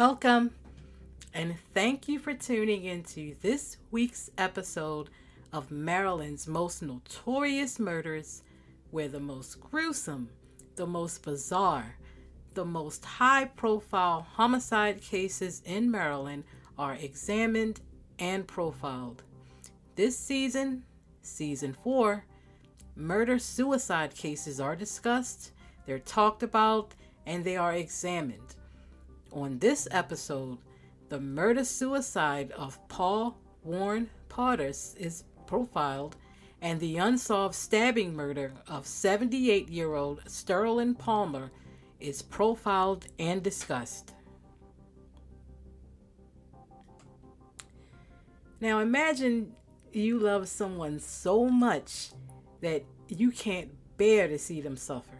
Welcome, and thank you for tuning into this week's episode of Maryland's most notorious murders, where the most gruesome, the most bizarre, the most high profile homicide cases in Maryland are examined and profiled. This season, season four, murder suicide cases are discussed, they're talked about, and they are examined. On this episode, the murder suicide of Paul Warren Pardus is profiled, and the unsolved stabbing murder of 78 year old Sterling Palmer is profiled and discussed. Now imagine you love someone so much that you can't bear to see them suffer.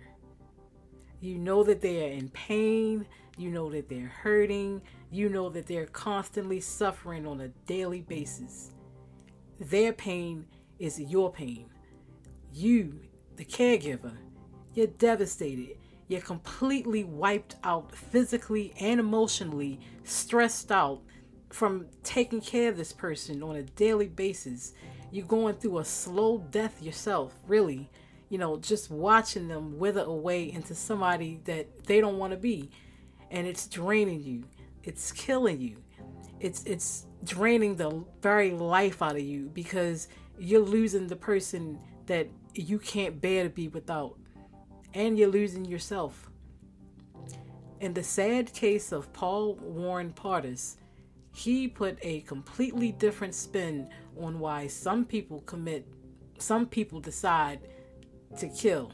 You know that they are in pain, you know that they're hurting. You know that they're constantly suffering on a daily basis. Their pain is your pain. You, the caregiver, you're devastated. You're completely wiped out physically and emotionally, stressed out from taking care of this person on a daily basis. You're going through a slow death yourself, really. You know, just watching them wither away into somebody that they don't want to be and it's draining you. It's killing you. It's it's draining the very life out of you because you're losing the person that you can't bear to be without. And you're losing yourself. In the sad case of Paul Warren Pardus, he put a completely different spin on why some people commit, some people decide to kill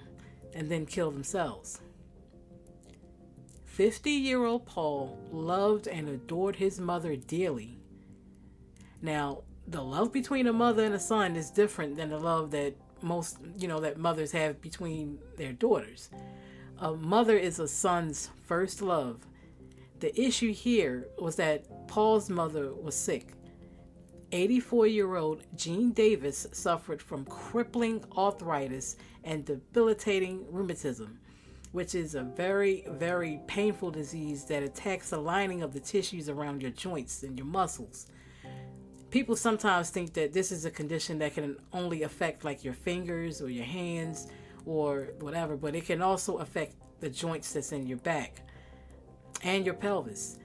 and then kill themselves. 50 year old Paul loved and adored his mother dearly. Now, the love between a mother and a son is different than the love that most, you know, that mothers have between their daughters. A mother is a son's first love. The issue here was that Paul's mother was sick. 84 year old Jean Davis suffered from crippling arthritis and debilitating rheumatism which is a very, very painful disease that attacks the lining of the tissues around your joints and your muscles. People sometimes think that this is a condition that can only affect like your fingers or your hands or whatever, but it can also affect the joints that's in your back and your pelvis.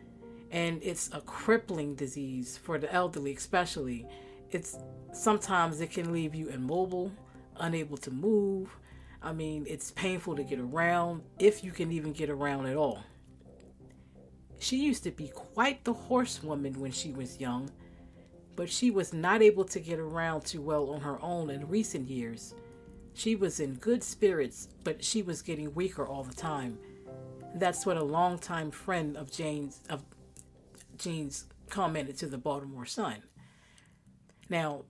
And it's a crippling disease for the elderly, especially. It's sometimes it can leave you immobile, unable to move, I mean, it's painful to get around, if you can even get around at all. She used to be quite the horsewoman when she was young, but she was not able to get around too well on her own in recent years. She was in good spirits, but she was getting weaker all the time. That's what a longtime friend of Jane's of Jean's commented to the Baltimore Sun. Now,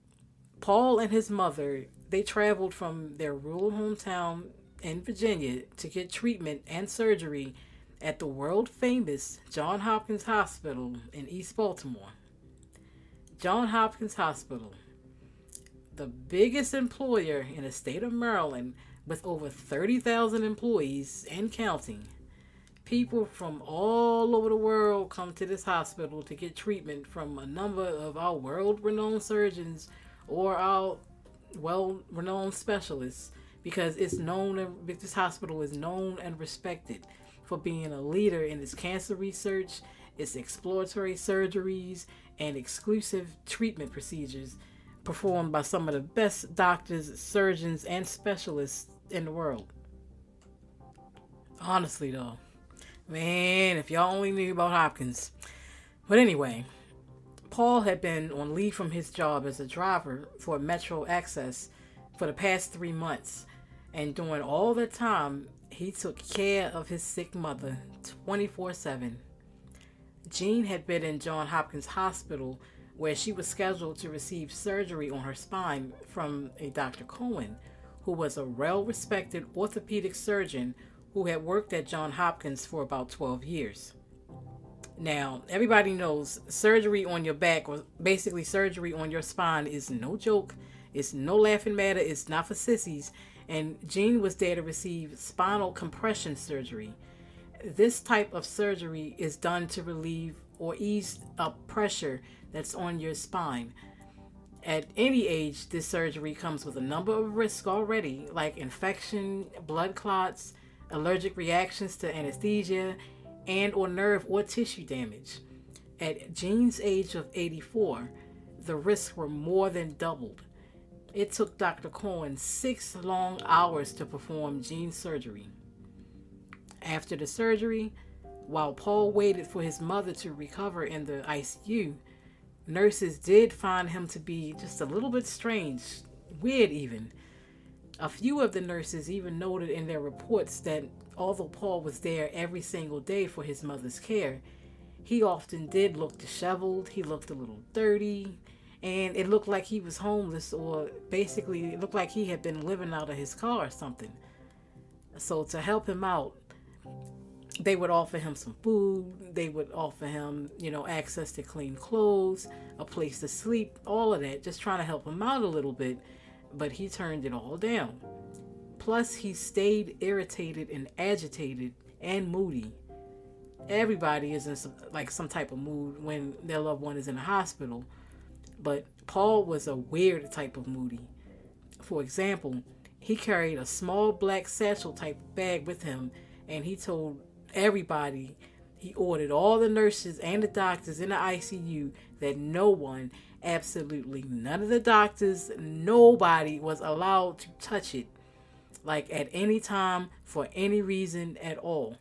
Paul and his mother they traveled from their rural hometown in Virginia to get treatment and surgery at the world famous John Hopkins Hospital in East Baltimore. John Hopkins Hospital, the biggest employer in the state of Maryland with over 30,000 employees and counting. People from all over the world come to this hospital to get treatment from a number of our world renowned surgeons or our well renowned specialists because it's known this hospital is known and respected for being a leader in its cancer research, its exploratory surgeries, and exclusive treatment procedures performed by some of the best doctors, surgeons, and specialists in the world. Honestly, though, man, if y'all only knew about Hopkins. But anyway, Paul had been on leave from his job as a driver for Metro Access for the past three months, and during all that time, he took care of his sick mother 24 7. Jean had been in John Hopkins Hospital where she was scheduled to receive surgery on her spine from a Dr. Cohen, who was a well respected orthopedic surgeon who had worked at John Hopkins for about 12 years. Now, everybody knows surgery on your back, or basically surgery on your spine, is no joke. It's no laughing matter. It's not for sissies. And Jean was there to receive spinal compression surgery. This type of surgery is done to relieve or ease up pressure that's on your spine. At any age, this surgery comes with a number of risks already, like infection, blood clots, allergic reactions to anesthesia, and or nerve or tissue damage. At Jean's age of 84, the risks were more than doubled. It took Dr. Cohen six long hours to perform Jean's surgery. After the surgery, while Paul waited for his mother to recover in the ICU, nurses did find him to be just a little bit strange, weird even. A few of the nurses even noted in their reports that although Paul was there every single day for his mother's care, he often did look disheveled, he looked a little dirty, and it looked like he was homeless or basically it looked like he had been living out of his car or something. So to help him out, they would offer him some food, they would offer him, you know, access to clean clothes, a place to sleep, all of that, just trying to help him out a little bit, but he turned it all down. Plus, he stayed irritated and agitated and moody. Everybody is in some, like some type of mood when their loved one is in a hospital, but Paul was a weird type of moody. For example, he carried a small black satchel type bag with him, and he told everybody he ordered all the nurses and the doctors in the ICU that no one, absolutely none of the doctors, nobody was allowed to touch it like at any time for any reason at all.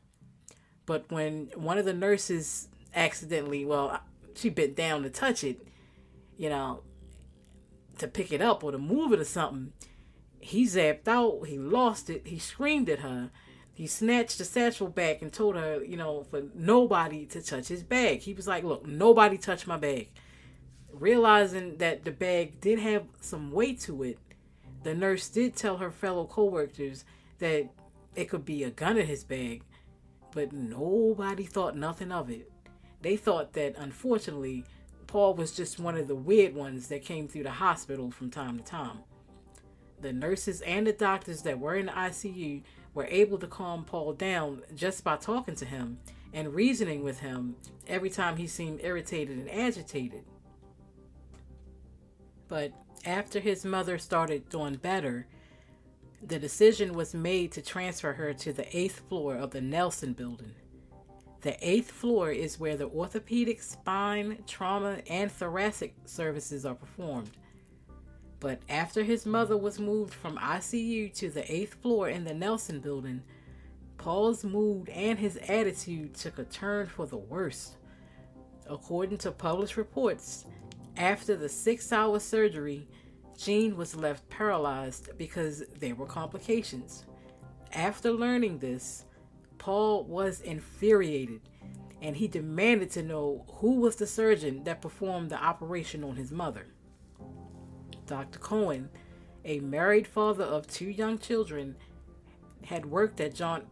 But when one of the nurses accidentally, well, she bent down to touch it, you know, to pick it up or to move it or something, he zapped out, he lost it, he screamed at her. He snatched the satchel back and told her, you know, for nobody to touch his bag. He was like, Look, nobody touch my bag. Realizing that the bag did have some weight to it, the nurse did tell her fellow coworkers that it could be a gun in his bag, but nobody thought nothing of it. They thought that unfortunately, Paul was just one of the weird ones that came through the hospital from time to time. The nurses and the doctors that were in the ICU were able to calm Paul down just by talking to him and reasoning with him every time he seemed irritated and agitated. But after his mother started doing better, the decision was made to transfer her to the eighth floor of the Nelson building. The eighth floor is where the orthopedic, spine, trauma, and thoracic services are performed. But after his mother was moved from ICU to the eighth floor in the Nelson building, Paul's mood and his attitude took a turn for the worse. According to published reports, after the six hour surgery, Jean was left paralyzed because there were complications. After learning this, Paul was infuriated and he demanded to know who was the surgeon that performed the operation on his mother. Dr. Cohen, a married father of two young children, had worked at John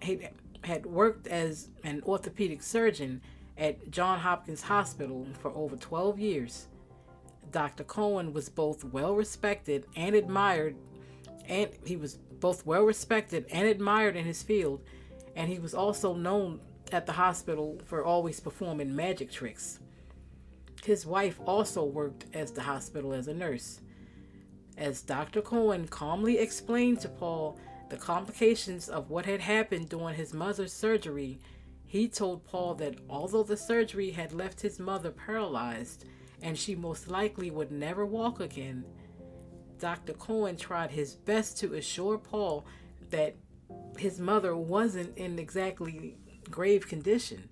had worked as an orthopedic surgeon at John Hopkins Hospital for over 12 years. Dr. Cohen was both well respected and admired, and he was both well respected and admired in his field, and he was also known at the hospital for always performing magic tricks. His wife also worked at the hospital as a nurse. As Dr. Cohen calmly explained to Paul the complications of what had happened during his mother's surgery, he told Paul that although the surgery had left his mother paralyzed, and she most likely would never walk again. Dr. Cohen tried his best to assure Paul that his mother wasn't in exactly grave condition.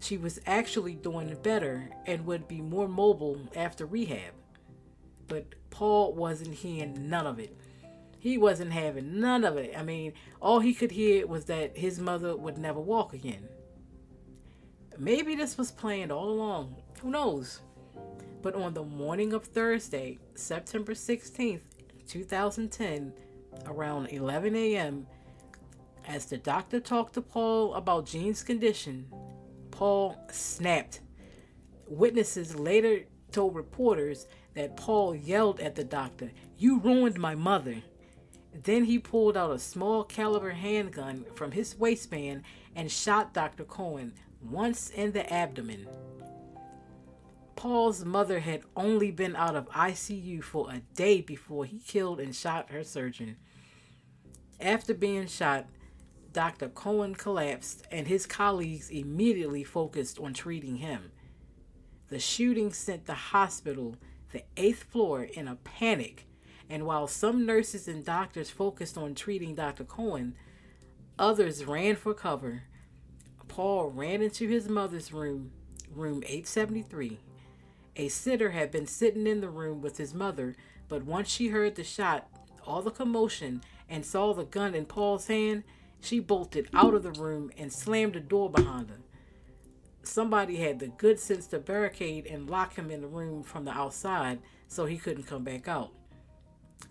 She was actually doing better and would be more mobile after rehab. But Paul wasn't hearing none of it. He wasn't having none of it. I mean, all he could hear was that his mother would never walk again. Maybe this was planned all along. Who knows? But on the morning of Thursday, September 16th, 2010, around 11 a.m., as the doctor talked to Paul about Jean's condition, Paul snapped. Witnesses later told reporters that Paul yelled at the doctor, You ruined my mother. Then he pulled out a small caliber handgun from his waistband and shot Dr. Cohen once in the abdomen. Paul's mother had only been out of ICU for a day before he killed and shot her surgeon. After being shot, Dr. Cohen collapsed and his colleagues immediately focused on treating him. The shooting sent the hospital, the eighth floor, in a panic, and while some nurses and doctors focused on treating Dr. Cohen, others ran for cover. Paul ran into his mother's room, room 873. A sitter had been sitting in the room with his mother, but once she heard the shot, all the commotion, and saw the gun in Paul's hand, she bolted out of the room and slammed the door behind her. Somebody had the good sense to barricade and lock him in the room from the outside so he couldn't come back out.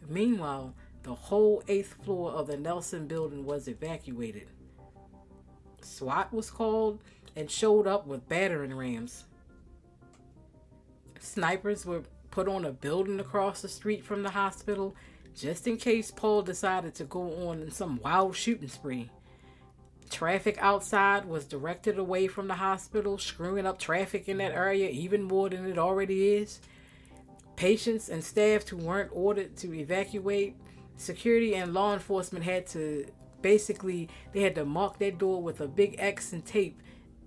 Meanwhile, the whole eighth floor of the Nelson building was evacuated. SWAT was called and showed up with battering rams. Snipers were put on a building across the street from the hospital just in case Paul decided to go on some wild shooting spree. Traffic outside was directed away from the hospital, screwing up traffic in that area even more than it already is. Patients and staff who weren't ordered to evacuate, security and law enforcement had to basically they had to mark their door with a big X and tape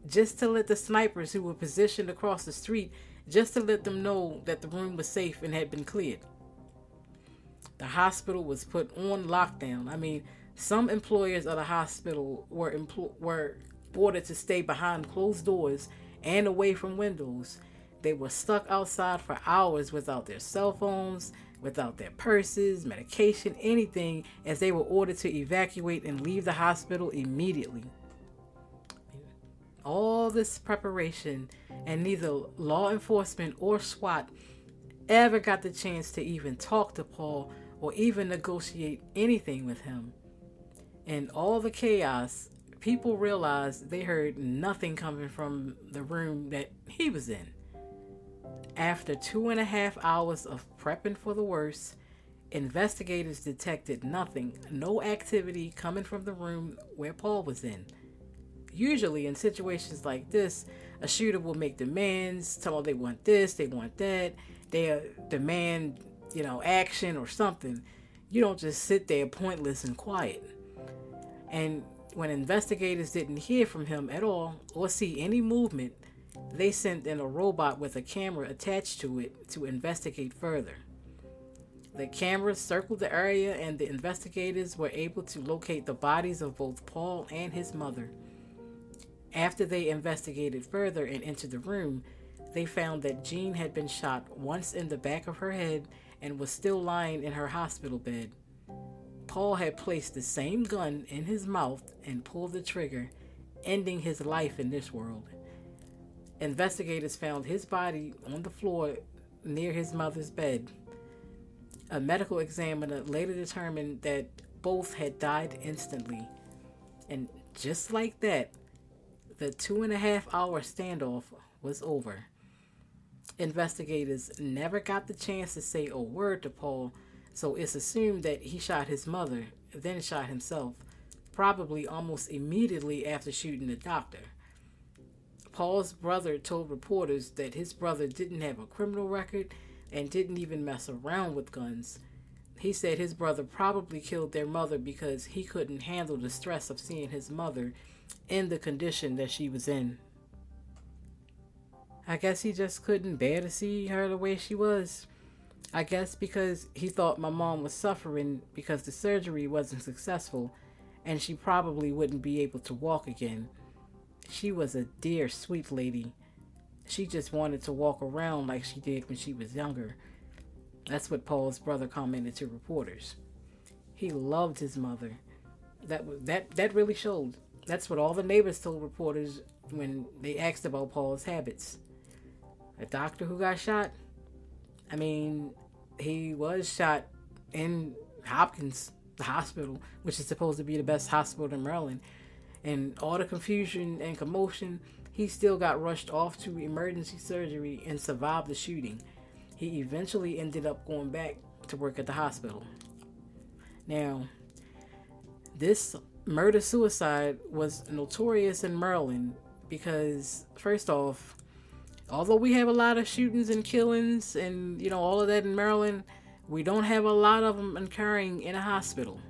just to let the snipers who were positioned across the street just to let them know that the room was safe and had been cleared. The hospital was put on lockdown. I mean, some employers of the hospital were empl- were ordered to stay behind closed doors and away from windows. They were stuck outside for hours without their cell phones, without their purses, medication, anything, as they were ordered to evacuate and leave the hospital immediately. All this preparation, and neither law enforcement or SWAT ever got the chance to even talk to Paul or even negotiate anything with him. In all the chaos, people realized they heard nothing coming from the room that he was in. After two and a half hours of prepping for the worst, investigators detected nothing, no activity coming from the room where Paul was in. Usually, in situations like this, a shooter will make demands, tell them they want this, they want that, they uh, demand you know, action or something, you don't just sit there pointless and quiet. And when investigators didn't hear from him at all or see any movement, they sent in a robot with a camera attached to it to investigate further. The camera circled the area, and the investigators were able to locate the bodies of both Paul and his mother. After they investigated further and entered the room, they found that Jean had been shot once in the back of her head and was still lying in her hospital bed. Paul had placed the same gun in his mouth and pulled the trigger, ending his life in this world. Investigators found his body on the floor near his mother's bed. A medical examiner later determined that both had died instantly. And just like that, the two and a half hour standoff was over. Investigators never got the chance to say a word to Paul, so it's assumed that he shot his mother, then shot himself, probably almost immediately after shooting the doctor. Paul's brother told reporters that his brother didn't have a criminal record and didn't even mess around with guns. He said his brother probably killed their mother because he couldn't handle the stress of seeing his mother in the condition that she was in. I guess he just couldn't bear to see her the way she was. I guess because he thought my mom was suffering because the surgery wasn't successful and she probably wouldn't be able to walk again. She was a dear, sweet lady. She just wanted to walk around like she did when she was younger. That's what Paul's brother commented to reporters. He loved his mother. That that that really showed. That's what all the neighbors told reporters when they asked about Paul's habits. A doctor who got shot. I mean, he was shot in Hopkins the hospital, which is supposed to be the best hospital in Maryland. And all the confusion and commotion, he still got rushed off to emergency surgery and survived the shooting. He eventually ended up going back to work at the hospital. Now, this murder suicide was notorious in Maryland because, first off, although we have a lot of shootings and killings and you know all of that in Maryland, we don't have a lot of them occurring in a hospital.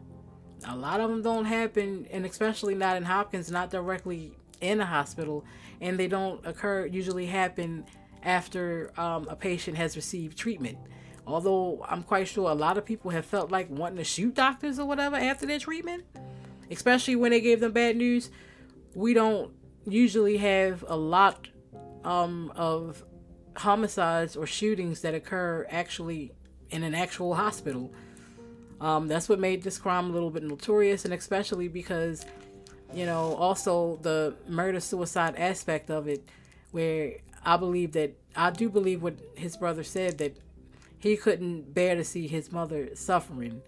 A lot of them don't happen, and especially not in Hopkins, not directly in a hospital, and they don't occur, usually happen after um, a patient has received treatment. Although I'm quite sure a lot of people have felt like wanting to shoot doctors or whatever after their treatment, especially when they gave them bad news. We don't usually have a lot um, of homicides or shootings that occur actually in an actual hospital. Um, that's what made this crime a little bit notorious, and especially because, you know, also the murder suicide aspect of it, where I believe that I do believe what his brother said that he couldn't bear to see his mother suffering,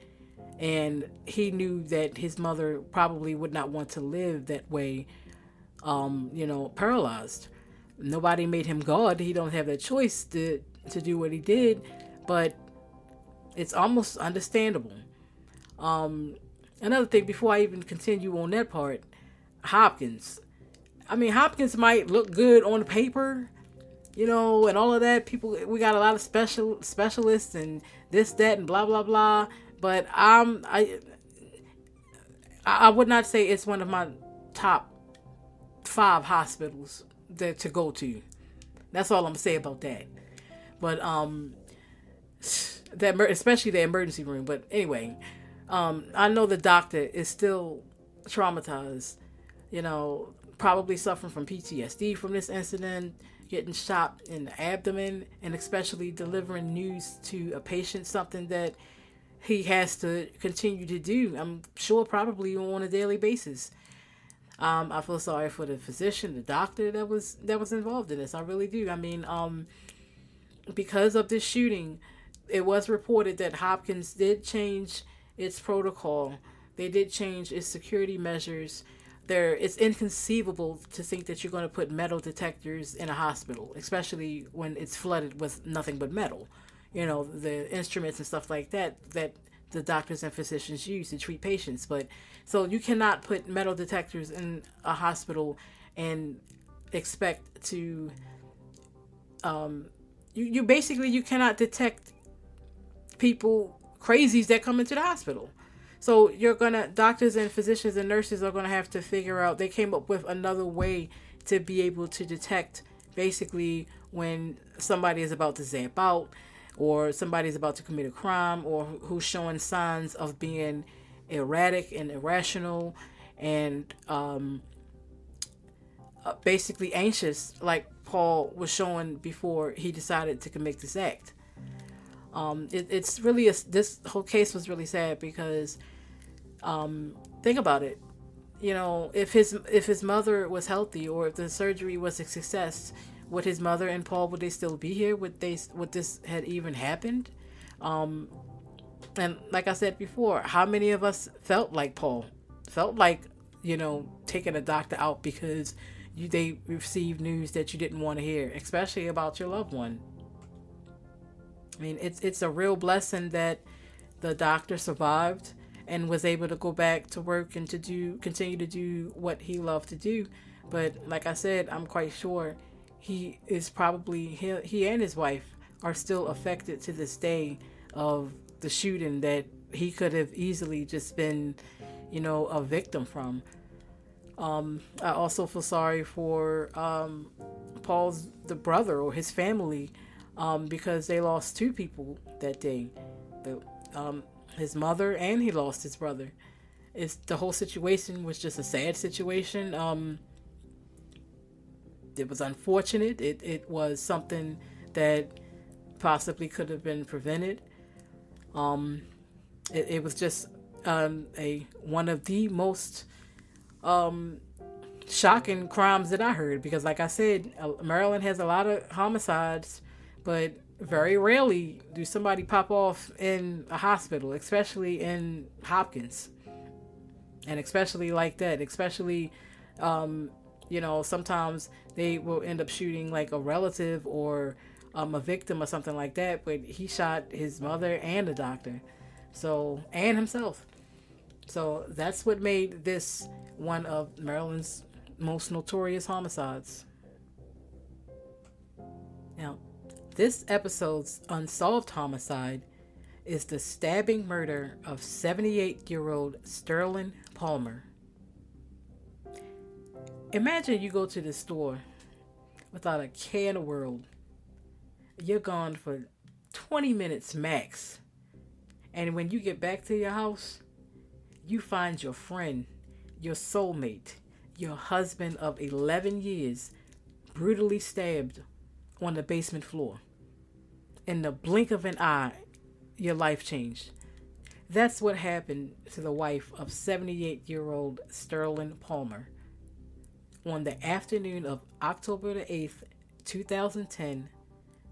and he knew that his mother probably would not want to live that way, um, you know, paralyzed. Nobody made him God. He don't have that choice to to do what he did, but it's almost understandable. Um, another thing before I even continue on that part, Hopkins. I mean, Hopkins might look good on paper, you know, and all of that. People, we got a lot of special specialists and this, that, and blah, blah, blah. But I'm, I, I would not say it's one of my top five hospitals that to go to. That's all I'm gonna say about that. But um, that especially the emergency room. But anyway, um, I know the doctor is still traumatized. You know, probably suffering from PTSD from this incident, getting shot in the abdomen, and especially delivering news to a patient, something that he has to continue to do. I'm sure, probably on a daily basis. Um, I feel sorry for the physician, the doctor that was that was involved in this. I really do. I mean, um, because of this shooting, it was reported that Hopkins did change its protocol. They did change its security measures. There, it's inconceivable to think that you're going to put metal detectors in a hospital, especially when it's flooded with nothing but metal. You know, the instruments and stuff like that that the doctors and physicians use to treat patients. But so you cannot put metal detectors in a hospital and expect to um, you, you basically you cannot detect people crazies that come into the hospital. So you're gonna doctors and physicians and nurses are gonna have to figure out. They came up with another way to be able to detect basically when somebody is about to zap out, or somebody's about to commit a crime, or who's showing signs of being erratic and irrational, and um, uh, basically anxious, like Paul was showing before he decided to commit this act. Um, it, it's really a, this whole case was really sad because um, think about it. You know, if his if his mother was healthy or if the surgery was a success, would his mother and Paul would they still be here? Would they would this had even happened? Um, and like I said before, how many of us felt like Paul? Felt like you know taking a doctor out because you they received news that you didn't want to hear, especially about your loved one. I mean, it's it's a real blessing that the doctor survived and was able to go back to work and to do continue to do what he loved to do. But like I said, I'm quite sure he is probably he, he and his wife are still affected to this day of the shooting that he could have easily just been, you know, a victim from. Um, I also feel sorry for um, Paul's the brother or his family um, because they lost two people that day. The, um, his mother and he lost his brother. It's the whole situation was just a sad situation. It was unfortunate. It it was something that possibly could have been prevented. Um, it, it was just um, a one of the most um, shocking crimes that I heard because, like I said, uh, Maryland has a lot of homicides, but very rarely do somebody pop off in a hospital, especially in Hopkins, and especially like that, especially. Um, you know, sometimes they will end up shooting like a relative or um, a victim or something like that, but he shot his mother and a doctor, so and himself. So that's what made this one of Maryland's most notorious homicides. Now, this episode's unsolved homicide is the stabbing murder of 78 year old Sterling Palmer. Imagine you go to the store without a care in the world. You're gone for 20 minutes max. And when you get back to your house, you find your friend, your soulmate, your husband of 11 years brutally stabbed on the basement floor. In the blink of an eye, your life changed. That's what happened to the wife of 78 year old Sterling Palmer. On the afternoon of October the 8th, 2010,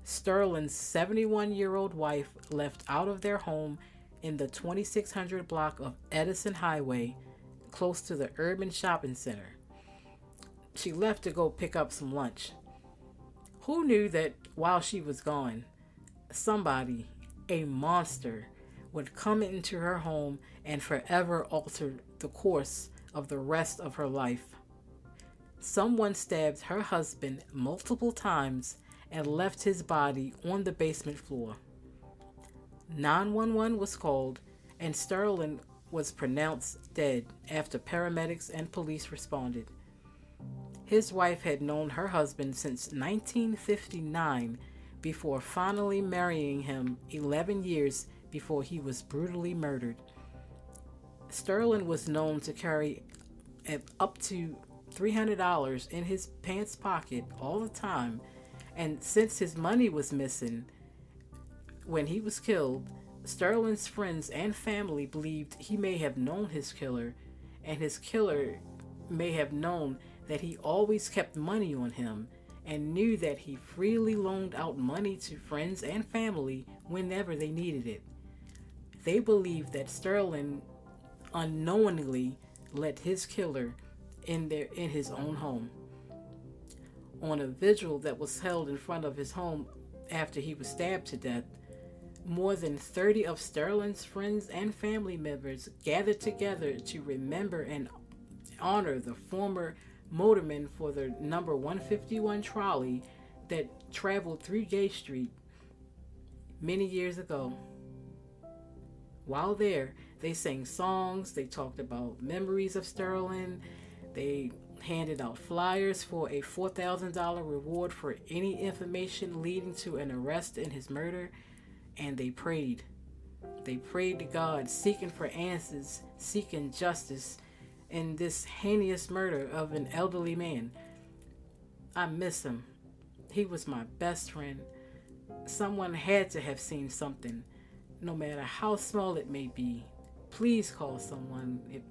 Sterling's 71 year old wife left out of their home in the 2600 block of Edison Highway, close to the Erdman Shopping Center. She left to go pick up some lunch. Who knew that while she was gone, somebody, a monster, would come into her home and forever alter the course of the rest of her life? Someone stabbed her husband multiple times and left his body on the basement floor. 911 was called, and Sterling was pronounced dead after paramedics and police responded. His wife had known her husband since 1959 before finally marrying him 11 years before he was brutally murdered. Sterling was known to carry up to $300 in his pants pocket all the time, and since his money was missing, when he was killed, Sterling's friends and family believed he may have known his killer, and his killer may have known that he always kept money on him and knew that he freely loaned out money to friends and family whenever they needed it. They believed that Sterling unknowingly let his killer in their in his own home. On a vigil that was held in front of his home after he was stabbed to death, more than 30 of Sterling's friends and family members gathered together to remember and honor the former motorman for the number 151 trolley that traveled through Gay Street many years ago. While there, they sang songs, they talked about memories of Sterling, they handed out flyers for a $4,000 reward for any information leading to an arrest in his murder and they prayed. They prayed to God, seeking for answers, seeking justice in this heinous murder of an elderly man. I miss him. He was my best friend. Someone had to have seen something, no matter how small it may be. Please call someone. If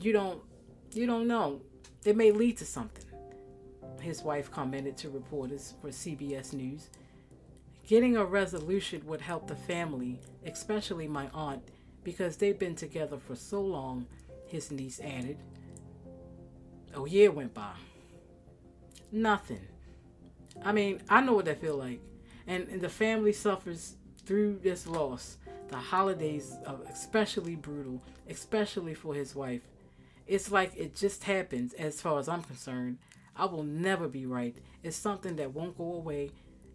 you don't, you don't know. It may lead to something. His wife commented to reporters for CBS News. Getting a resolution would help the family, especially my aunt, because they've been together for so long, his niece added. A year went by. Nothing. I mean, I know what that feel like. And, and the family suffers through this loss. The holidays are especially brutal, especially for his wife. It's like it just happens as far as I'm concerned. I will never be right. It's something that won't go away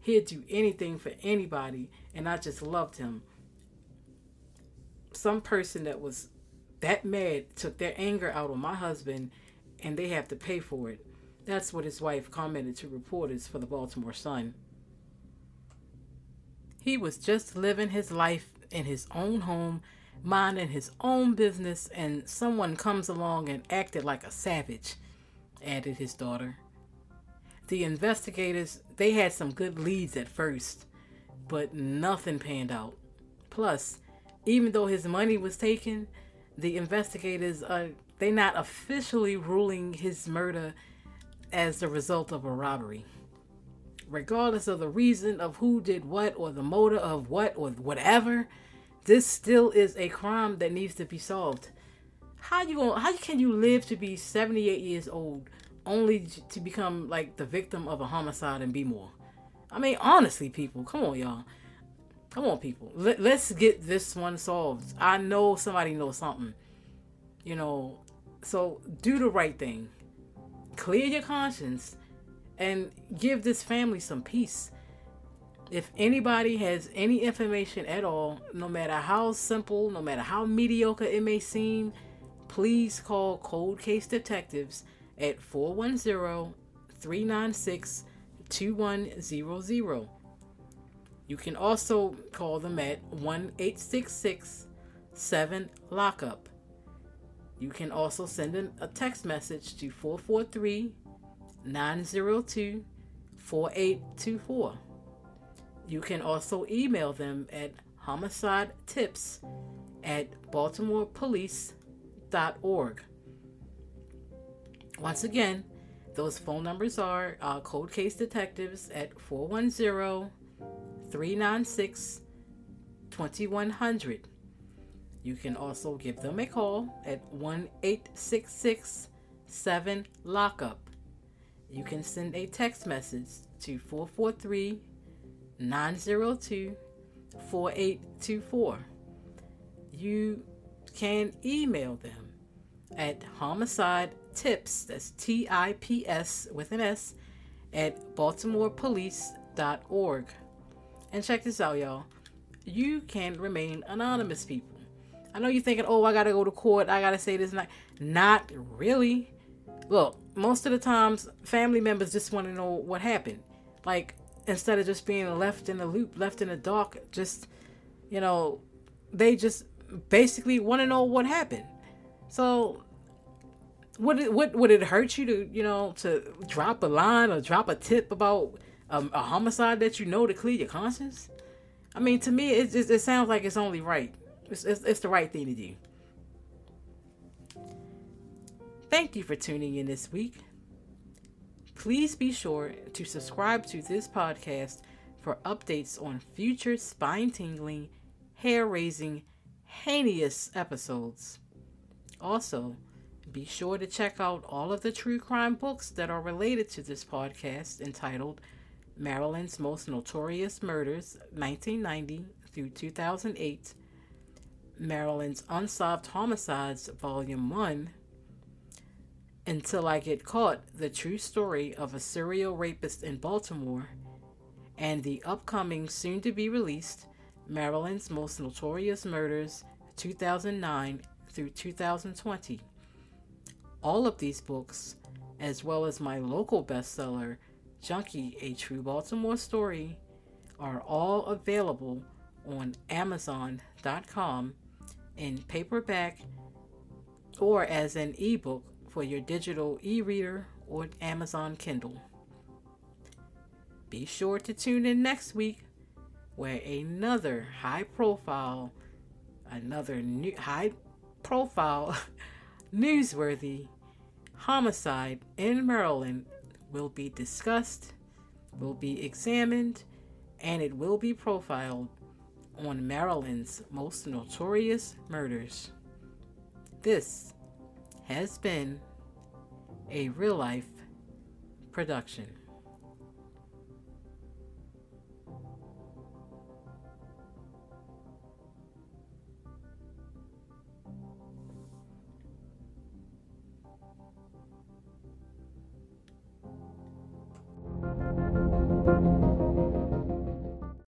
He'd do anything for anybody, and I just loved him. Some person that was that mad took their anger out on my husband, and they have to pay for it. That's what his wife commented to reporters for the Baltimore Sun. He was just living his life in his own home, minding his own business, and someone comes along and acted like a savage, added his daughter the investigators they had some good leads at first, but nothing panned out. Plus, even though his money was taken, the investigators are they not officially ruling his murder as the result of a robbery. Regardless of the reason of who did what or the motive of what or whatever, this still is a crime that needs to be solved. How you going how can you live to be 78 years old only to become like the victim of a homicide and be more? I mean, honestly, people, come on, y'all. Come on, people. Let, let's get this one solved. I know somebody knows something. You know, so do the right thing. Clear your conscience and give this family some peace. If anybody has any information at all, no matter how simple, no matter how mediocre it may seem, please call Cold Case Detectives at 410 396 2100. You can also call them at 1 866 7 Lockup. You can also send a text message to 443 902 4824. You can also email them at homicide tips at baltimorepolice.org. Once again, those phone numbers are uh, Cold Case Detectives at 410 396 2100. You can also give them a call at 1 866 7 Lockup. You can send a text message to 443 902 4824. You can email them at homicide tips, that's T I P S with an S, at baltimorepolice.org. And check this out, y'all. You can remain anonymous, people. I know you're thinking, oh, I gotta go to court. I gotta say this. Not, not really. Look, most of the times, family members just want to know what happened. Like, instead of just being left in the loop, left in the dark, just, you know, they just basically want to know what happened. So, would it would would it hurt you to you know to drop a line or drop a tip about um, a homicide that you know to clear your conscience? I mean, to me, it just it sounds like it's only right. It's, it's, it's the right thing to do. Thank you for tuning in this week. Please be sure to subscribe to this podcast for updates on future spine tingling, hair raising, heinous episodes. Also, be sure to check out all of the true crime books that are related to this podcast entitled Maryland's Most Notorious Murders 1990 through 2008 Maryland's Unsolved Homicides, Volume 1, Until I Get Caught The True Story of a Serial Rapist in Baltimore, and the upcoming, soon to be released, Maryland's Most Notorious Murders 2009 through 2020. All of these books, as well as my local bestseller, Junkie, A True Baltimore Story, are all available on Amazon.com in paperback or as an ebook for your digital e reader or Amazon Kindle. Be sure to tune in next week where another high profile, another new high profile, newsworthy homicide in Maryland will be discussed, will be examined, and it will be profiled on Maryland's most notorious murders. This has been a real life production.